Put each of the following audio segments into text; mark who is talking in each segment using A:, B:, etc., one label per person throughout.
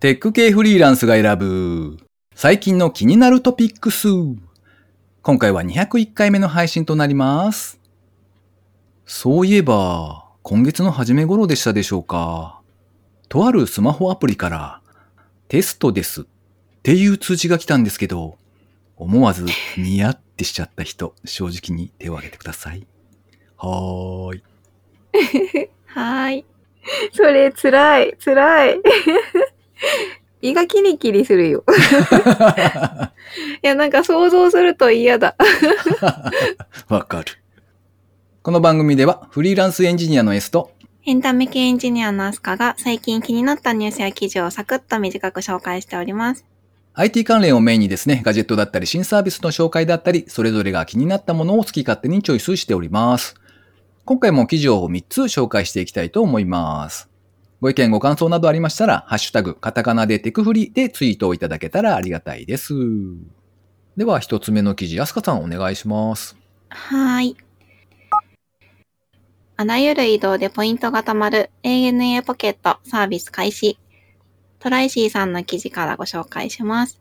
A: テック系フリーランスが選ぶ最近の気になるトピックス。今回は201回目の配信となります。そういえば、今月の初め頃でしたでしょうか。とあるスマホアプリから、テストですっていう通知が来たんですけど、思わずニヤってしちゃった人、正直に手を挙げてください。はーい。
B: はーい。それ、つらい、つらい。胃がキリキリするよ。いや、なんか想像すると嫌だ。
A: わかる。この番組ではフリーランスエンジニアの S と
B: エンタメ系エンジニアのアスカが最近気になったニュースや記事をサクッと短く紹介しております。
A: IT 関連をメインにですね、ガジェットだったり新サービスの紹介だったり、それぞれが気になったものを好き勝手にチョイスしております。今回も記事を3つ紹介していきたいと思います。ご意見ご感想などありましたら、ハッシュタグ、カタカナでテクフリでツイートをいただけたらありがたいです。では、一つ目の記事、アスカさんお願いします。
B: はい。あらゆる移動でポイントが貯まる ANA ポケットサービス開始。トライシーさんの記事からご紹介します。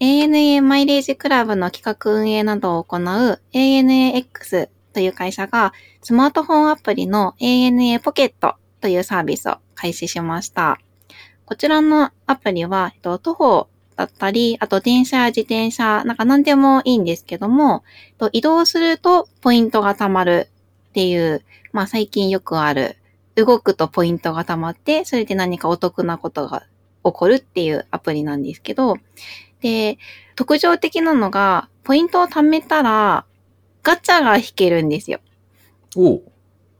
B: ANA マイレージクラブの企画運営などを行う ANAX という会社がスマートフォンアプリの ANA ポケットというサービスを開始しました。こちらのアプリは、えっと徒歩だったり、あと電車や自転車、なんか何でもいいんですけども、と移動するとポイントが貯まるっていう、まあ最近よくある、動くとポイントが貯まって、それで何かお得なことが起こるっていうアプリなんですけど、で、特徴的なのが、ポイントを貯めたら、ガチャが引けるんですよ。
A: おう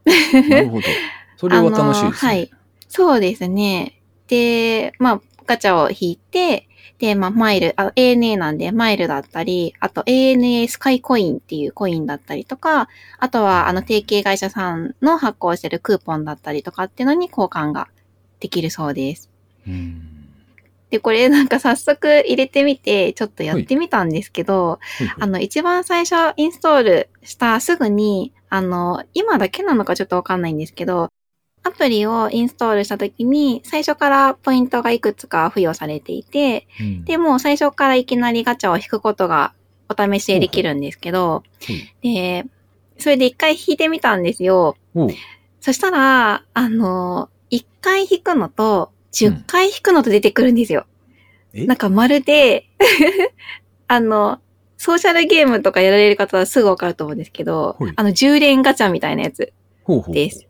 A: なるほど。それは楽しいですね。
B: はい。そうですね。で、まあ、ガチャを引いて、で、まあ、マイル、あ ANA なんで、マイルだったり、あと ANA スカイコインっていうコインだったりとか、あとは、あの、提携会社さんの発行してるクーポンだったりとかっていうのに交換ができるそうです。
A: うん
B: で、これなんか早速入れてみて、ちょっとやってみたんですけど、あの、一番最初インストールしたすぐに、あの、今だけなのかちょっとわかんないんですけど、アプリをインストールしたときに、最初からポイントがいくつか付与されていて、
A: うん。
B: で、もう最初からいきなりガチャを引くことがお試しでできるんですけど、で、それで一回引いてみたんですよ。そしたら、あの、一回引くのと、十回引くのと出てくるんですよ。
A: え？
B: なんかまるで、あの、ソーシャルゲームとかやられる方はすぐわかると思うんですけど
A: はい、
B: あの、10連ガチャみたいなやつ
A: ほうほう。
B: です。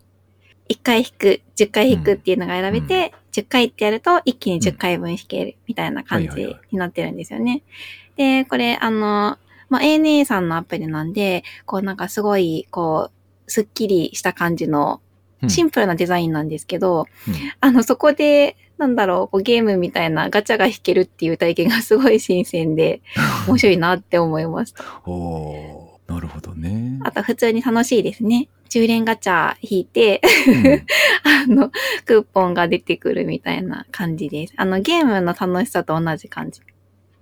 B: 1回引く、10回引くっていうのが選べて、10回ってやると一気に10回分引けるみたいな感じになってるんですよね。で、これ、あの、まあ、ANA さんのアプリなんで、こうなんかすごい、こう、すっきりした感じの、シンプルなデザインなんですけど、
A: うん。
B: あの、そこで、なんだろう、こうゲームみたいなガチャが引けるっていう体験がすごい新鮮で、面白いなって思いました。
A: なるほどね。
B: あと、普通に楽しいですね。10連ガチャ引いて、
A: うん
B: あの、クーポンが出てくるみたいな感じです。あの、ゲームの楽しさと同じ感じ。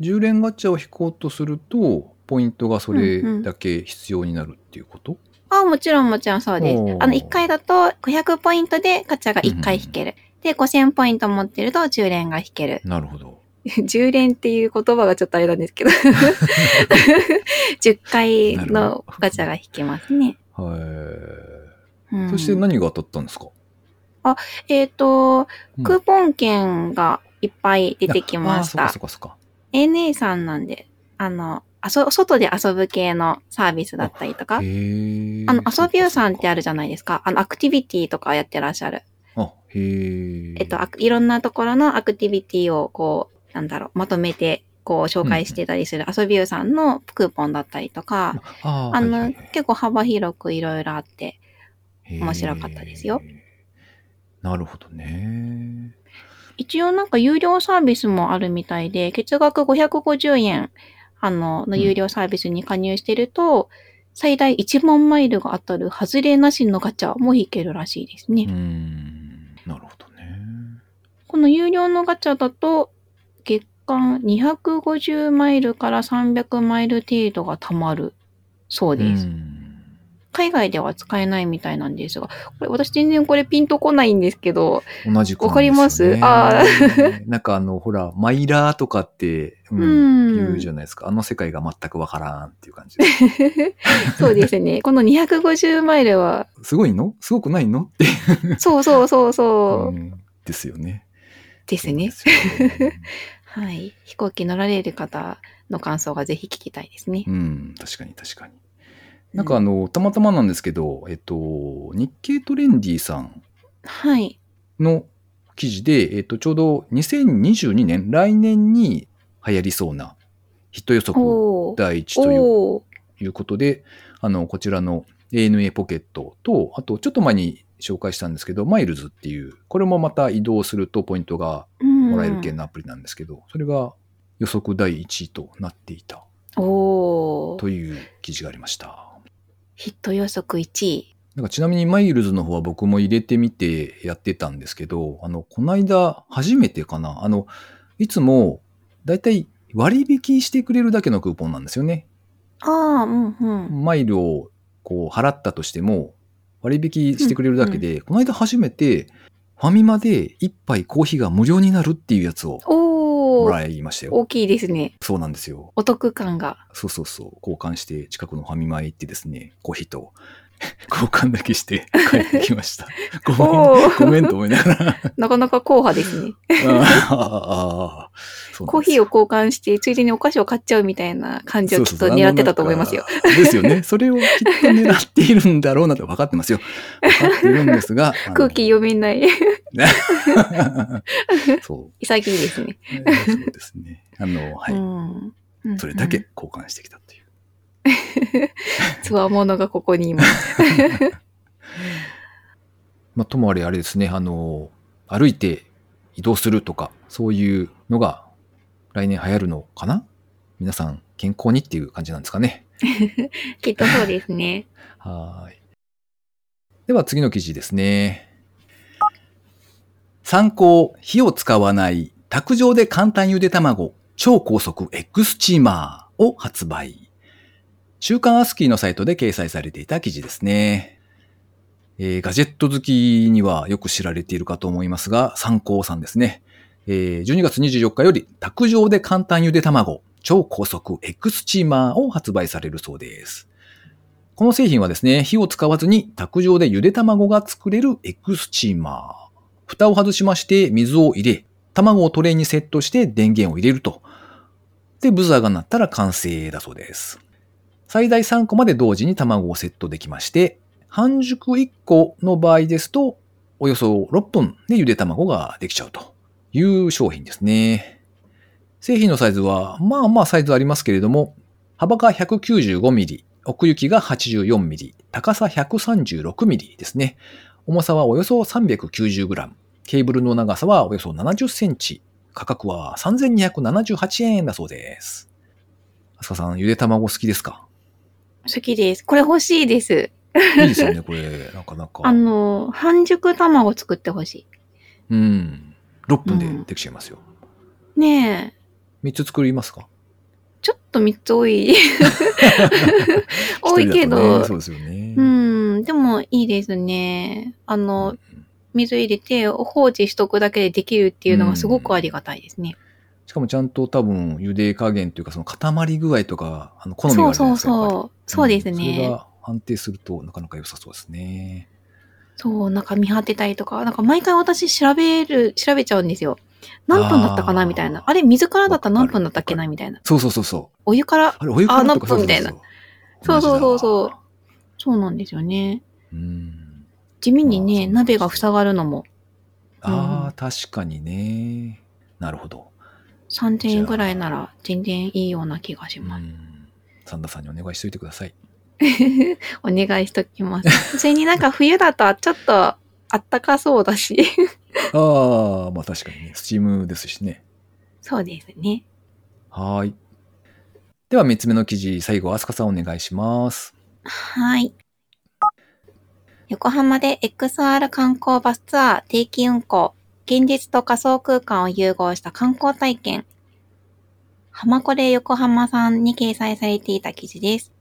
A: 10連ガチャを引こうとすると、ポイントがそれだけ必要になるっていうこと、
B: あ、もちろんもちろんそうです。あの、1回だと500ポイントでガチャが1回引ける。で、5000ポイント持ってると10連が引ける。
A: なるほど。
B: 10連っていう言葉がちょっとあれなんですけど。10回のガチャが引けますね。
A: はい。
B: うん
A: そして何が当たったんですか？
B: えっ、と、
A: うん
B: クーポン券がいっぱい出てきまし
A: ああ
B: た。
A: そうかそうかそうか。
B: ANA さんなんで、あの、あそ、外で遊ぶ系のサービスだったりとか。あの、遊びゅうさんってあ
A: る。
B: るじゃないですか。あの、アクティビティとかやってらっしゃる。
A: あ、へえ。
B: えっと、あいろんなところのアクティビティを、こう、なんだろう、まとめて、こう、紹介してたりする遊びゅうさんのクーポンだったりとか、
A: あ
B: あの、
A: はいはいはい
B: 結構幅広くいろいろあって、面白かったですよ。
A: なるほどね。
B: 一応なんか有料サービスもあるみたいで、月額550円、あの、の有料サービスに加入してると、最大1万マイルが当たる外れなしのガチャも引けるらしいですね。
A: うーん。なるほどね。
B: この有料のガチャだと、月間250マイルから300マイル程度が貯まる。そうです。
A: うん。
B: 海外では使えないみたいなんですが、これ私全然これピンとこないんですけど、
A: 同じく
B: わかります？
A: なんですよね
B: あ
A: なんかあの、ほら、マイラーとかって、うん
B: うん。
A: 言うじゃないですか。あの世界が全くわからんっていう感じで。
B: そうですね。この250マイルは、
A: すごいの？すごくないの？って、
B: そうそうそうそう、
A: うん。ですよね。
B: ですね。はい。飛行機乗られる方の感想がぜひ聞きたいですね。
A: うん、確かに確かに。なんかあの、たまたまなんですけど、えっと、日経トレンディさん
B: はい。
A: の記事で、えっと、ちょうど2022年、来年に流行りそうなヒット予測。第一と。いうことで、あの、こちらの ANA ポケットと、あと、ちょっと前に紹介したんですけど、マイルズっていう、これもまた移動するとポイントがもらえる系のアプリなんですけど、それが予測第1位となっていた
B: おー。
A: という記事がありました。
B: ヒット予測1位。
A: なんかちなみにマイルズの方は僕も入れてみてやってたんですけど、あの、この間初めてかな、あの、いつもだいたい割引してくれるだけのクーポンなんですよね。
B: ああ、うんうん。
A: マイルをこう払ったとしても割引してくれるだけで、この間初めてファミマで一杯コーヒーが無料になるっていうやつをも。らいましたよ。
B: 大きいですね。
A: そうなんですよ。
B: お得感が。
A: そうそうそう。交換して近くのファミマへ行ってですね、コーヒーと 交換だけして帰ってきました。ごめん、ごめんと思いながら。
B: なかなか硬派ですね。コーヒーを交換して、ついでにお菓子を買っちゃうみたいな感じをきっと狙ってたと思いますよ。。
A: そうそうそうですよね。それをきっと狙っているんだろうなと分かってますよ。分かっているんですが。
B: 空気読めない。
A: そう。
B: 潔いですね。
A: そうですね。あの、はい。それだけ交換してきたという。
B: つわものがここにいます。
A: まあ、ともあれあれですね。あの、歩いて移動するとか、そういうのが来年流行るのかな？皆さん健康にっていう感じなんですかね。
B: きっとそうですね。
A: はーい。では次の記事ですね。参考、火を使わない卓上で簡単ゆで卵、超高速 X チーマーを発売。週刊アスキーのサイトで掲載されていた記事ですね。えーガジェット好きにはよく知られているかと思いますが、参考さんですね。えー12月24日より卓上で簡単ゆで卵、超高速 X チーマーを発売されるそうです。この製品はですね、火を使わずに卓上でゆで卵が作れる X チーマー。蓋を外しまして水を入れ、卵をトレイにセットして電源を入れると。で、ブザーが鳴ったら完成だそうです。最大3個まで同時に卵をセットできまして、半熟1個の場合ですと、およそ6分でゆで卵ができちゃうという商品ですね。製品のサイズは、まあまあサイズありますけれども、幅が195ミリ、奥行きが84ミリ、高さ136ミリですね。重さはおよそ390グラム。ケーブルの長さはおよそ70センチ。価格は3278円だそうです。あすかさん、ゆで卵好きですか？
B: 好きです。これ欲しいです。
A: いいですよね、これ。なかなか。
B: あの、半熟卵作ってほし
A: うん。6分でできちゃいますよ。
B: い。ねえ。
A: 3つ作りますか？
B: ちょっと3つ多い。多いけ
A: 一人だとね
B: ど、
A: そうですよね。
B: うん、でもいいですね。あの、水入れて放置しとくだけでできるっていうのがすごくありがたいですね。
A: しかもちゃんと多分、茹で加減というか、その固まり具合とか、あの、好みがあ
B: そう
A: るじゃないですか。やっぱり
B: そうそう。そうです
A: んそれ
B: ね。
A: が安定するとなかなか良さそうですね。
B: そう、なんか見張ってたりとか、なんか毎回私調べる、調べちゃうんですよ。何分だったかなみたいな。あれ、水からだったら何分だったっけなみたいな。
A: そうそうそうそう。
B: お湯から、
A: あれ、お湯から
B: 何分みたいな
A: そう
B: そうそうそうそうなんですよね。
A: うん。
B: 地味にね、
A: まあ
B: 鍋が塞がるのも
A: ああ、
B: うん
A: 確かにね。なるほど。
B: 3000円ぐらいなら全然いいような気がし
A: う
B: ます。
A: ん。サンダさんにお願いしといてください。
B: お願いしときます。それになんか冬だとちょっとあったかそうだし。
A: ああ、まあ確かにね。スチームですしね。
B: そうですね。
A: はーい。では3つ目の記事、最後、アスカさんお願いします。
B: はい。横浜で XR 観光バスツアー定期運行。現実と仮想空間を融合した観光体験。浜コレ横浜さんに掲載されていた記事です。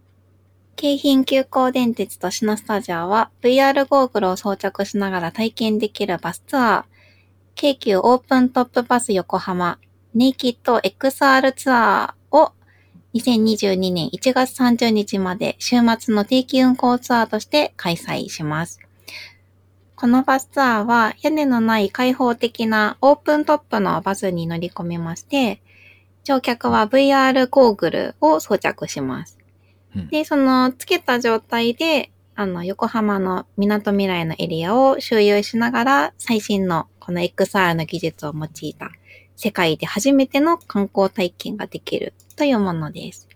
B: 京浜急行電鉄とシナスタジアは VR ゴーグルを装着しながら体験できるバスツアー、京急オープントップバス横浜ネイキッド XR ツアーを2022年1月30日まで週末の定期運行ツアーとして開催します。このバスツアーは屋根のない開放的なオープントップのバスに乗り込みまして、乗客は VR ゴーグルを装着します。
A: うん
B: で、そのつけた状態で、あの、横浜の港未来のエリアを周遊しながら最新のこの XR の技術を用いた世界で初めての観光体験ができるというものです。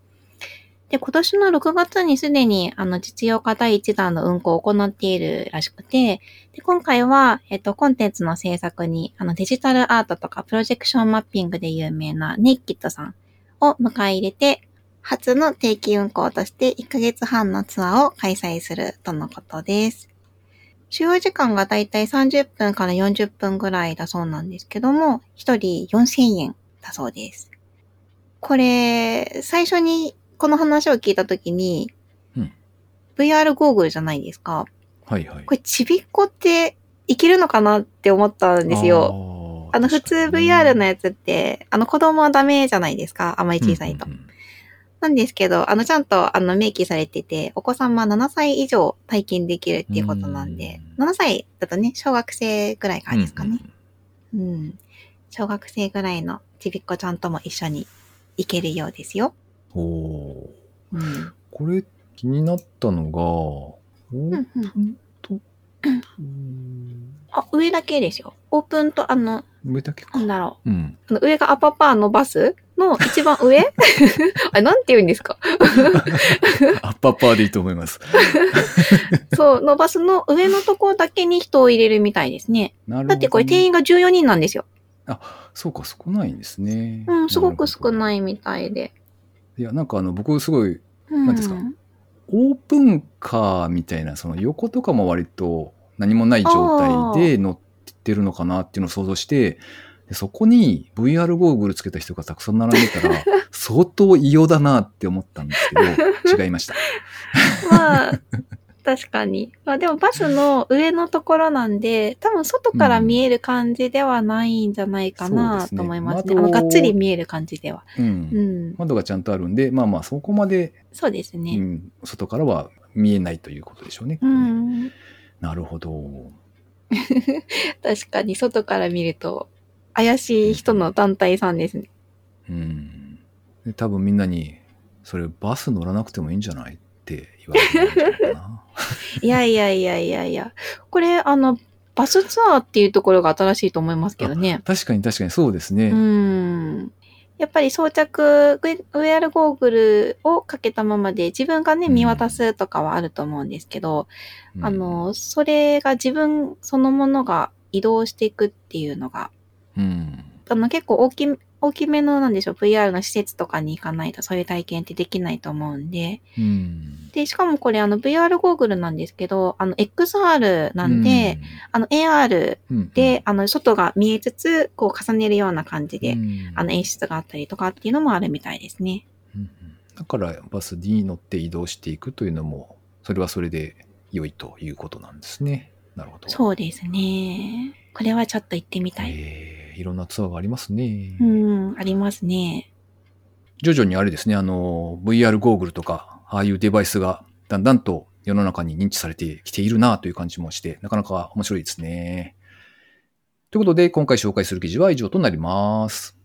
B: で、今年の6月にすでにあの実用化第1弾の運行を行っているらしくて、で今回は、えっと、コンテンツの制作にあのデジタルアートとかプロジェクションマッピングで有名なネイキッドさんを迎え入れて、初の定期運行として1ヶ月半のツアーを開催するとのことです。使用時間がだいたい30分から40分ぐらいだそうなんですけども、1人4000円だそうです。これ、最初にこの話を聞いたときに、
A: うん
B: VR ゴーグルじゃないですか。
A: はいはい。
B: これちびっこっていけるのかなって思ったんですよ。
A: あ
B: の普通 VR のやつって、あの子供はダメじゃないですか。あまり小さいと。
A: うんうんうん
B: なんですけど、あのちゃんとあの明記されてて、お子様7歳以上体験できるっていうことなんで、
A: う
B: 7歳だとね、小学生ぐらいからですかね。
A: うんうん
B: うん。小学生ぐらいのちびっこちゃんとも一緒に行けるようですよ。
A: うんおー
B: うん。
A: これ気になったのが、オー
B: うんうん、
A: プントップ
B: あ、上だけですよ。オープンと、あの、
A: 上だけか
B: なん。だろ
A: うん。
B: う。あの上がアパパーのバスの一番上？あれ、なんて言うんですか？
A: アッパッパーでいいと思います。
B: そう、のバスの上のところだけに人を入れるみたいですね。
A: なるほどね
B: だってこれ定員が14人なんですよ。
A: そうか、少ないんですね。
B: うん、すごく少
A: い。
B: ないみたいで。
A: いや、なんかあの、僕すごい、
B: うん、
A: 何ですかオープンカーみたいな、その横とかも割と何もない状態で乗ってるのかなっていうのを想像して、でそこに VR ゴーグルつけた人がたくさん並んでたら、相当異様だなって思ったんですけど、違いました。
B: まあ、確かに。まあでもバスの上のところなんで、多分外から見える感じではないんじゃないかなと思いますね。
A: 窓
B: あの、がっつり見える感じでは。
A: う。
B: うんん。
A: 窓がちゃんとあるんで、まあまあそこまで、
B: そうですね。
A: うん、外からは見えないということでしょうね。
B: うん。
A: なるほど。
B: 確かに外から見ると、怪しい人の団体さんですね。
A: うん。で多分みんなに、それバス乗らなくてもいいんじゃない？って言われな
B: いやいやいやいやいや。これ、あの、バスツアーっていうところが新しいと思いますけどね。
A: 確かに確かにそうですね。
B: うん。やっぱり装着、VR ゴーグルをかけたままで自分がね、
A: うん
B: 見渡すとかはあると思うんですけど、
A: うん
B: あ、の、それが自分そのものが移動していくっていうのが、
A: うん。
B: あの結構大き、大きめのなんでしょう、VR の施設とかに行かないとそういう体験ってできないと思うんで、
A: うん。
B: で、しかもこれあの VR ゴーグルなんですけど、あの XR なんで、あの AR
A: うん、
B: で、あの外が見えつつ、こう重ねるような感じで、
A: うん
B: あの演出があったりとかっていうのもあるみたいですね。
A: うんうんだからバスに乗って移動していくというのも、それはそれで良いということなんですね。なるほど。
B: そうですね。これはちょっと行ってみたい。
A: えーいろんなツアーがありますね。
B: うん、ありますね。
A: 徐々にあれですね、あの、VR ゴーグルとか、ああいうデバイスがだんだんと世の中に認知されてきているなという感じもして、なかなか面白いですね。ということで、今回紹介する記事は以上となります。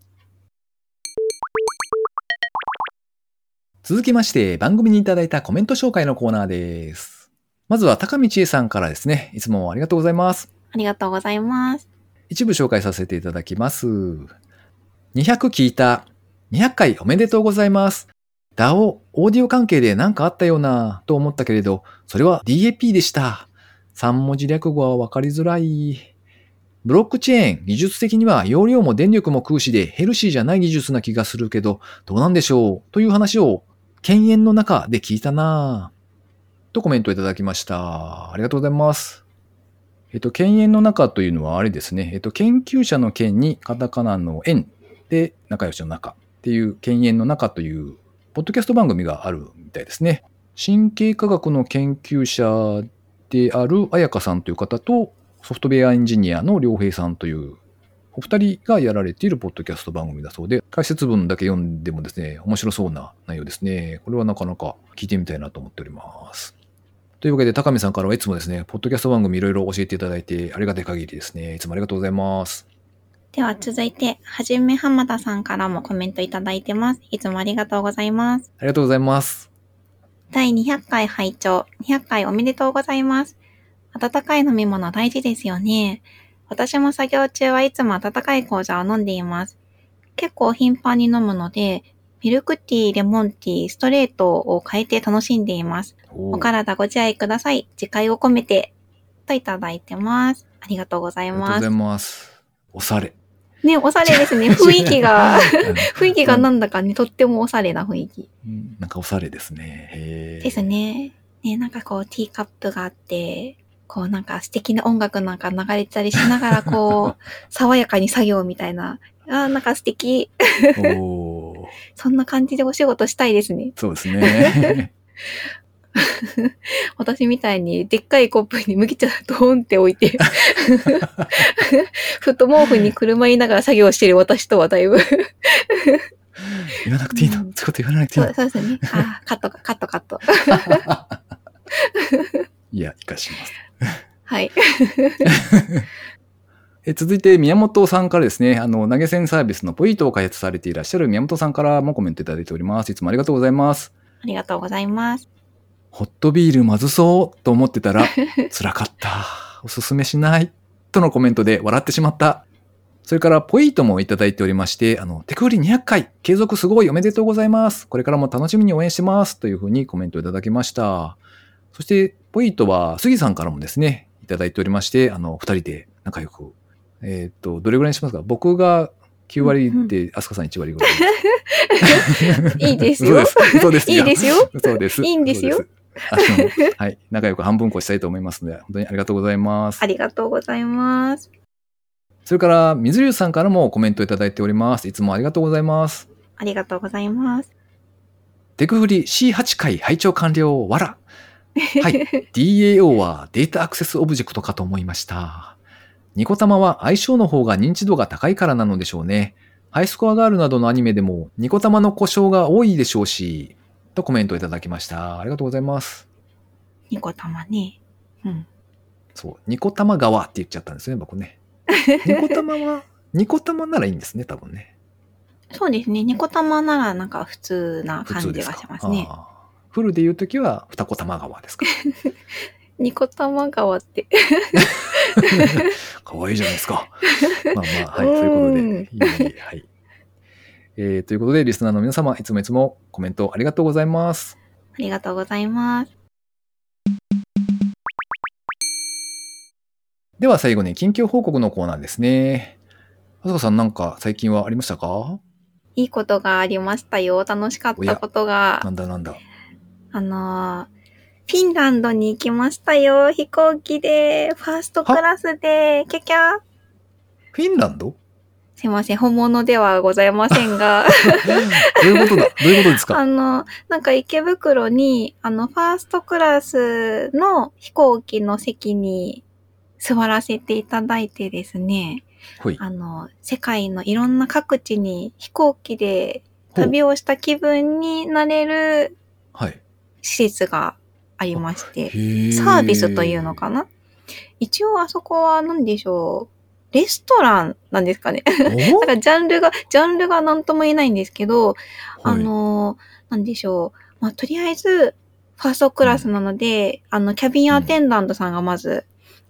A: 続きまして、番組にいただいたコメント紹介のコーナーです。まずは高道恵さんからですね、いつもありがとうございます。
B: ありがとうございます。
A: 一部紹介させていただきます。200聞いた。200回おめでとうございます。DAO、オーディオ関係で何かあったようなと思ったけれど、それは DAP でした。3文字略語は分かりづらい。ブロックチェーン、技術的には容量も電力も空詞でヘルシーじゃない技術な気がするけど、どうなんでしょう？という話を、犬猿の中で聞いたなぁとコメントいただきました。ありがとうございます。えっと、犬猿の中というのはあれですね。えっと、研究者の研にカタカナの縁で仲良しの中っていう犬猿の中というポッドキャスト番組があるみたいですね。神経科学の研究者である彩香さんという方と、ソフトウェアエンジニアの良平さんという、お二人がやられているポッドキャスト番組だそうで、解説文だけ読んでもですね、面白そうな内容ですね。これはなかなか聞いてみたいなと思っております。というわけで、高見さんからはいつもですね、ポッドキャスト番組いろいろ教えていただいて、ありがたい限りですね。いつもありがとうございます。
B: では続いて、はじめ浜田さんからもコメントいただいてます。いつもありがとうございます。
A: ありがとうございます。
B: 第200回拝聴200回おめでとうございます。温かい飲み物大事ですよね。私も作業中はいつも温かい紅茶を飲んでいます。結構頻繁に飲むので、ミルクティー、レモンティー、ストレートを変えて楽しんでいます。
A: お
B: お体ご自愛ください。自戒を込めて。といただいてます。ありがとうございます
A: ありがとうござい。ます。おしゃれ。
B: ね、おしゃれですね。雰囲気が、
A: うん
B: 雰囲気がなんだかね、とってもおしゃれな雰囲気。
A: うんなんかおしゃれですね。
B: です。ね。ね、なんかこう、ティーカップがあって、こうなんか素敵な音楽なんか流れてたりしながら、こう、爽やかに作業みたいな。あーなんか素敵。
A: おー
B: そんな感じでお仕事したいですね。
A: そうですね。
B: 私みたいにでっかいコップに麦茶ドーンって置いて、フット毛布にくるまりながら作業してる私とはだいぶ。
A: 言わなくていいの。
B: うん
A: そういうこと言わなくていいの
B: そう。ですね。あーカットか、カットカット。
A: いや、生かします。
B: はい。
A: え続いて、宮本さんからですね、あの、投げ銭サービスのポイントを開発されていらっしゃる宮本さんからもコメントいただいております。いつもありがとうございます。
B: ありがとうございます。
A: ホットビールまずそうと思ってたら、辛かった。おすすめしない。とのコメントで笑ってしまった。それから、ポイントもいただいておりまして、あの、テクフリ200回、継続すごいおめでとうございます。これからも楽しみに応援してます。というふうにコメントいただきました。そして、ポイントは、杉さんからもですね、いただいておりまして、あの、二人で仲良く。えっ、と、どれぐらいにしますか？僕が9割で、アスカさん1割ぐらい。
B: いいですよ。
A: そうです。
B: いいですよ。
A: そうです。
B: いいんですよ
A: はい。仲良く半分こしたいと思いますので、本当にありがとうございます
B: あ。りがとうございます。
A: それから、水流さんからもコメントいただいております。いつもありがとうございます。
B: ありがとうございます。
A: テクフリ C8 回拝聴完了、わら。はい。DAO はデータアクセスオブジェクトかと思いました。ニコタマは相性の方が認知度が高いからなのでしょうね。ハイスコアガールなどのアニメでもニコタマの故障が多いでしょうし、とコメントいただきました。ありがとうございます。
B: ニコ玉ね。うん。
A: そう、ニコタマ川って言っちゃったんですね、僕ね。ニコタマは、ニコタマならいいんですね、多分ね。
B: そうですね。ニコ玉ならなんか普通な感じが。しますね。
A: あーフルで言うときは、二子玉川ですか？
B: ニコ玉川って。
A: かわいいじゃないですか。まあまあ、はい、そういうことで。
B: うん
A: いえいえはい。えーということで、リスナーの皆様、いつもいつもコメントありがとうございます。
B: ありがとうございます。
A: では最後に近況報告のコーナーですね。あさこさんなんか最近はありましたか？
B: いいことがありましたよ。楽しかったことが
A: な。んだなんだ。
B: あのー、フィンランドに行きましたよ。飛行機で、ファーストクラスで、キャキャ
A: フィンランド？
B: すいません。本物ではございませんが。
A: どういうことだ？どういうことですか？
B: あの、なんか池袋に、あの、ファーストクラスの飛行機の席に座らせていただいてですね。あの、世界のいろんな各地に飛行機で旅をした気分になれる
A: はい。
B: 施設がありまして、
A: へ
B: サービスというのかな？一応あそこは何でしょうレストランなんですかね。
A: お？
B: なんかジャンルが、ジャンルが何とも言えないんですけど、あ
A: はい。
B: の、なんでしょう。まあ、とりあえず、ファーストクラスなので、あの、キャビンアテンダントさんがまず、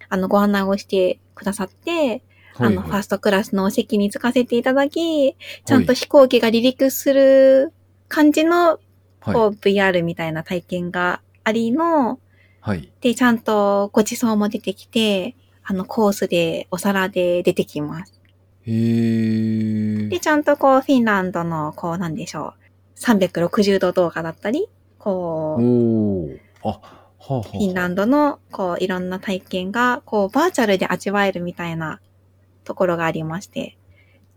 B: あの、ご案内をしてくださって、あの、ファーストクラスのお席に着かせていただき、ちゃんと飛行機が離陸する感じの、
A: はい。
B: こう、VR みたいな体験がありの、
A: はい。
B: で、ちゃんとご馳走も出てきて、あの、コースで、お皿で出てきます。
A: へー
B: で、ちゃんとこう、フィンランドの、こう、なんでしょう。360度動画だったり、こう、
A: おー。あ、はあ、はあ。
B: フィンランドの、こう、いろんな体験が、こう、バーチャルで味わえるみたいなところがありまして、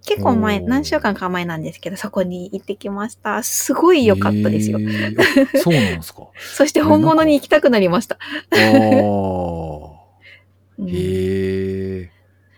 B: 結構前、何週間か前なんですけど、そこに行ってきました。すごい良かったですよ。
A: へーあそうなんですか。
B: そして本物に行きたくなりました。
A: へえ。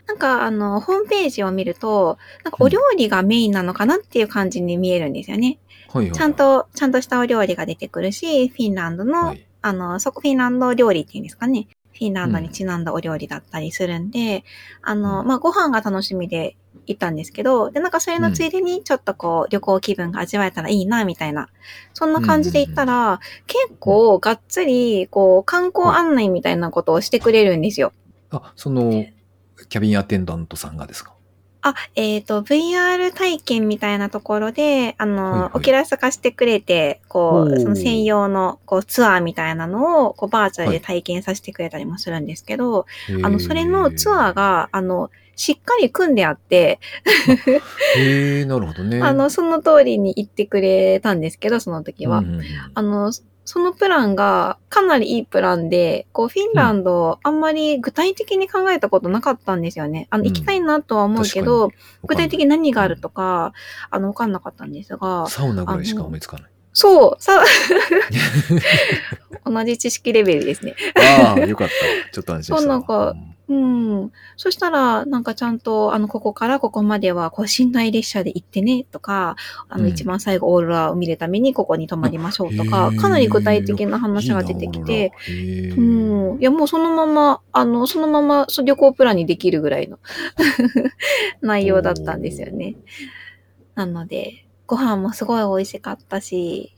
B: なんか、あの、ホームページを見ると、なんかお料理がメインなのかなっていう感じに見えるんですよね。
A: はいはい。
B: ちゃんと、ちゃんとしたお料理が出てくるし、フィンランドの、
A: はい。
B: あの、そこフィンランド料理っていうんですかね。フィンランドにちなんだお料理だったりするんで、あの、
A: うん
B: まあ、ご飯が楽しみで行ったんですけど、で、なんかそれのついでにちょっとこう、旅行気分が味わえたらいいな、みたいな。そんな感じで行ったら、結構がっつり、こう、観光案内みたいなことをしてくれるんですよ。
A: あ、その、キャビンアテンダントさんがですか？
B: あ、えっ、と、VR 体験みたいなところで、あの、
A: はいはい
B: オキュラス化してくれて、こう、その専用の、こう、ツアーみたいなのを、こう、バーチャルで体験させてくれたりもするんですけど、あの、それのツアー
A: ー。
B: が、あの、しっかり組んであって、
A: へえ、なるほどね。
B: あの、その通りに行ってくれたんですけど、その時は。
A: うんうんうん
B: あの、そのプランがかなりいいプランで、こう、フィンランド、あんまり具体的に考えたことなかったんですよね。あの、
A: うん
B: 行きたいなとは思うけど、
A: 確か
B: 具体的に何があるとか、あの、わかんなかったんですが、
A: サウナぐらいしか思いつかない。
B: そう、さ、同じ知識レベルですね。
A: ああ、よかった。ちょっと安心した。
B: そうなんか
A: うん
B: うん。そしたら、なんかちゃんと、あの、ここからここまでは、こう、寝台列車で行ってね、とか、あの、
A: うん
B: 一番最後、オーロラを見るために、ここに泊まりましょうと
A: へ
B: か、
A: ー
B: かなり具体的な話が出てきて、
A: いいな。オーロラへ
B: うん。いや、もうそのまま、あの、そのままそう旅行プランにできるぐらいの 内容だったんですよね。なので、ご飯もすごい美味しかったし、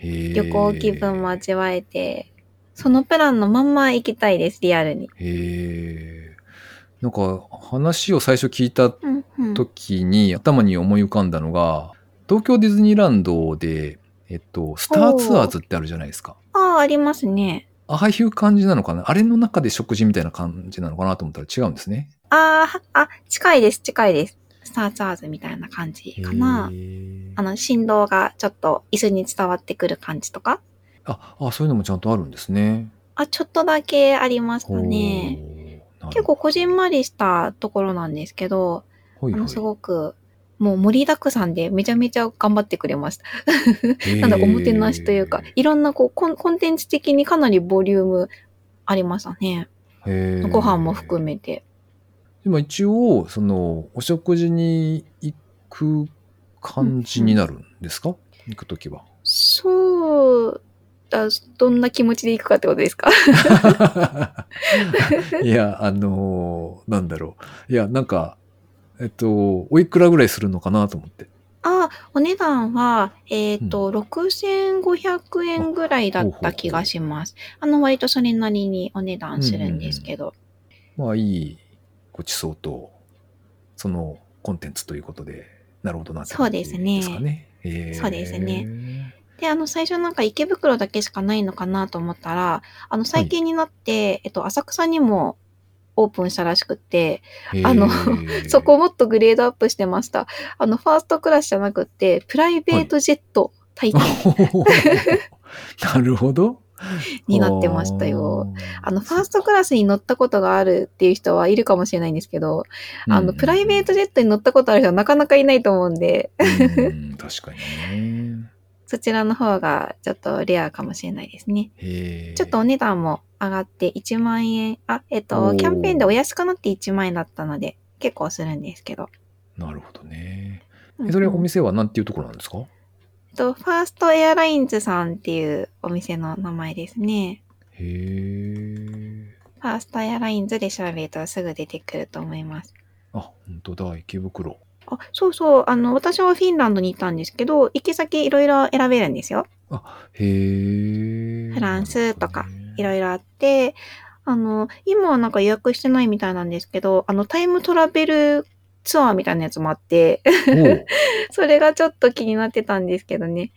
B: 旅行気分も味わえて、そのプランのまんま行きたいです、リアルに。
A: へえ。なんか話を最初聞いた
B: うん、うん。
A: 時に頭に思い浮かんだのが、東京ディズニーランドで、えっと、スターツアーズってあるじゃないですか。
B: ああ、ありますね。
A: ああいう感じなのかな？あれの中で食事みたいな感じなのかなと思ったら違うんですね。
B: あーあ、近いです、近いです。スターツアーズみたいな感じかなあの、振動がちょっと椅子に伝わってくる感じとか。
A: あ、あ、そういうのもちゃんとあるんですね。
B: あ、ちょっとだけありましたね。
A: ね
B: 結構こじんまりしたところなんですけど、
A: ほい
B: あの、すごく、もう盛りだくさんでめちゃめちゃ頑張ってくれました。なんだ、おもてなしというか、いろんなこうコン、コンテンツ的にかなりボリュームありましたね。ご飯も含めて。
A: でも一応、その、お食事に行く感じになるんですか、行くときは。
B: そう、だどんな気持ちで行くかってことですか？
A: いや、あのーなんだろう。いや、なんか、えっと、おいくらぐらいするのかなと思って。
B: あ、お値段は、えっ、と、6500円ぐらいだった気がします。あの、割とそれなりにお値段するんですけど。
A: まあ、いいごちそうと、そのコンテンツということで、なるほどなって
B: そうですね
A: ですかね。へー
B: そうですね。で、あの、最初なんか池袋だけしかないのかなと思ったら、あの、最近になって、えっと、浅草にもオープンしたらしくって、あの そこもっとグレードアップしてました。あの、ファーストクラスじゃなくって、プライベートジェット体験
A: なるほど。
B: になってましたよ。
A: あ
B: の、ファーストクラスに乗ったことがあるっていう人はいるかもしれないんですけど、あの、プライベートジェットに乗ったことある人はなかなかいないと思うんで、
A: うん確かにね。
B: そちらの方がちょっとレアかもしれないですね。ちょっとお値段も上がって1万円、あ、えっ
A: お
B: と、
A: ー
B: キャンペーンでお安くなって1万円だったので、結構するんですけど。
A: なるほどね。それお店は何ていうところなんですか？
B: えっと、ファーストエアラインズさんっていうお店の名前ですね。
A: へえ。
B: ファーストエアラインズで調べるとすぐ出てくると思います。
A: あ、本当だ、池袋。
B: あ、そうそう。あの、私はフィンランドに行ったんですけど、行き先いろいろ選べるんですよ。
A: へえ。
B: フランスとかい
A: い
B: ろいろあって、あの、今はなんか予約してないみたいなんですけど、あの、タイムトラベルツアーみたいなやつもあって、
A: ろ。
B: それがちょっと気になってたんですけどね。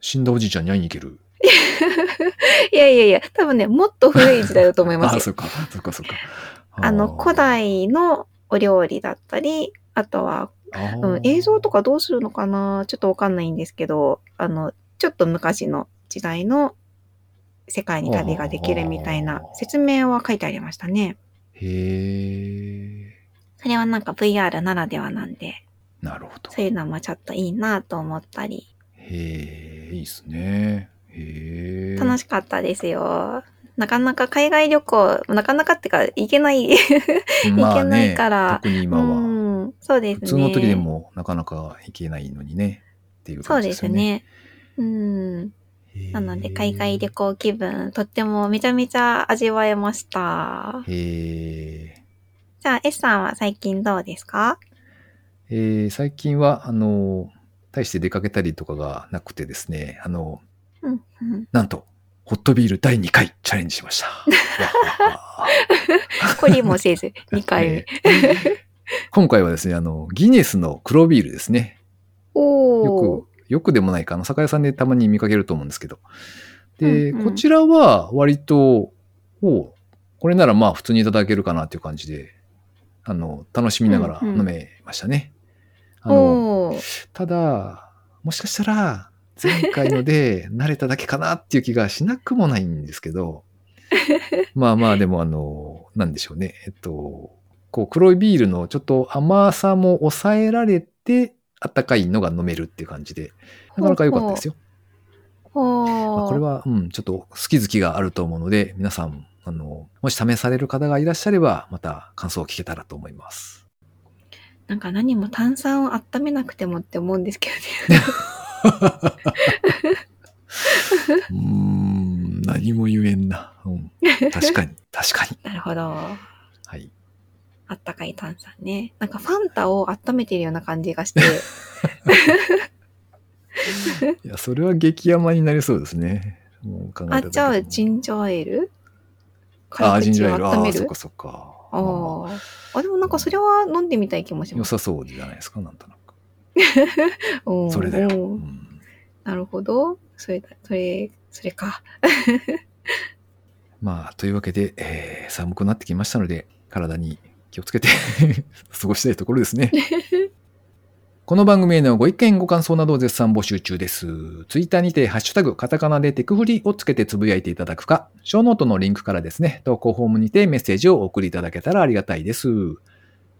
A: 死んだおじいちゃんに会いに行ける？
B: いやいやいや、多分ね、もっと古い時代だと思いま
A: あ、
B: すよ。
A: そっか、そっか、そっか。
B: あの、古代のお料理だったり、あとは、うん、映像とかどうするのかな？ちょっとわかんないんですけど、あの、ちょっと昔の時代の世界に旅ができるみたいな説明は書いてありましたね。
A: へえ。
B: それはなんか VR ならではなんで、
A: なるほど。
B: そういうのもちょっといいなと思ったり。
A: へえ、いいですね。へえ。
B: 楽しかったですよ。なかなか海外旅行、なかなかってか行けない。
A: まあ
B: けないから
A: 特に今は。
B: うん、そうですね。
A: 普通の時でもなかなか行けないのにね。っていう
B: そうで
A: 感じですよね。
B: すね。うん。なので、海外旅行気分、とってもめちゃめちゃ味わえました。
A: へえ。
B: じゃあ、S さんは最近どうですか？
A: えー最近は、あの、大して出かけたりとかがなくてですね、あの、
B: うん、うん。
A: なんと、ホットビール第2回チャレンジしました。
B: 懲 りもせず、2回目。
A: えー今回はですね、あの、ギネスの黒ビールですね。
B: お
A: よく、よくでもないかな。酒屋さんでたまに見かけると思うんですけど。で、
B: うんうん
A: こちらは割と、おこれならまあ普通にいただけるかなっていう感じで、あの、楽しみながら
B: うんうん
A: 飲めましたね。あの、
B: おー
A: ただ、もしかしたら、前回ので 慣れただけかなっていう気がしなくもないんですけど、まあまあでもあの、なんでしょうね。えっと、こう黒いビールのちょっと甘さも抑えられて、あったかいのが飲めるっていう感じで、なかなか良かったですよ。まあこれは、うん、ちょっと好き好きがあると思うので、皆さん、あの、もし試される方がいらっしゃれば、また感想を聞けたらと思います。
B: なんか何も炭酸を温めなくてもって思うんですけどね。
A: うーん、何も言えんな。うん、確かに、確かに。
B: なるほど。
A: はい。
B: あったかい炭酸ね。なんかファンタを温めてるような感じがして。
A: いや、それは激甘になりそうですね。もう考えた
B: あ、じゃあ、ジンジャーエール？
A: あ、ジンジャーエール。あそっかそっか。
B: あーあ、でもなんかそれは飲んでみたい気もし
A: 良
B: ます。
A: さそうじゃないですか、なんとなく。
B: うん
A: それだよ。
B: う
A: うんん
B: なるほど。それだ、それ、それか。
A: まあ、というわけで、えー寒くなってきましたので、体に気をつけて 過ごしたいところですね。この番組へのご意見、ご感想などを絶賛募集中です。ツイッターにて、ハッシュタグ、カタカナでテクフリをつけてつぶやいていただくか、ショーノートのリンクからですね、投稿フォームにてメッセージをお送りいただけたらありがたいです。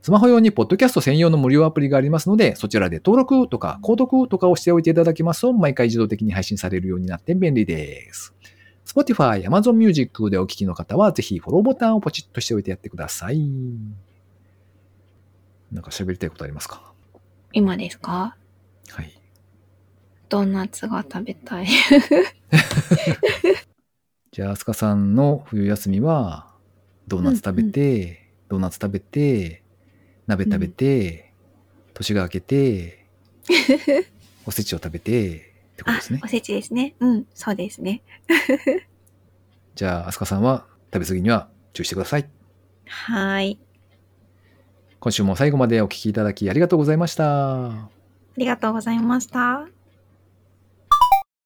A: スマホ用にポッドキャスト専用の無料アプリがありますので、そちらで登録とか購読とかをしておいていただきますと、毎回自動的に配信されるようになって便利です。Spotify、Amazon Music でお聞きの方は、ぜひフォローボタンをポチッとしておいてやってください。なんか喋りたいことありますか？
B: 今ですか？
A: はい。
B: ドーナツが食べたい？
A: じゃあ、アスカさんの冬休みは、ドーナツ食べて、ドーナツ食べて、鍋食べて、年が明けて、おせちを食べて、ってこと
B: あ
A: ですね、
B: お。せちですね。うん、そうですね。
A: じゃあ、アスカさんは食べ過ぎには注意してください。
B: はーい。
A: 今週も最後までお聞きいただきありがとうございました。
B: ありがとうございました。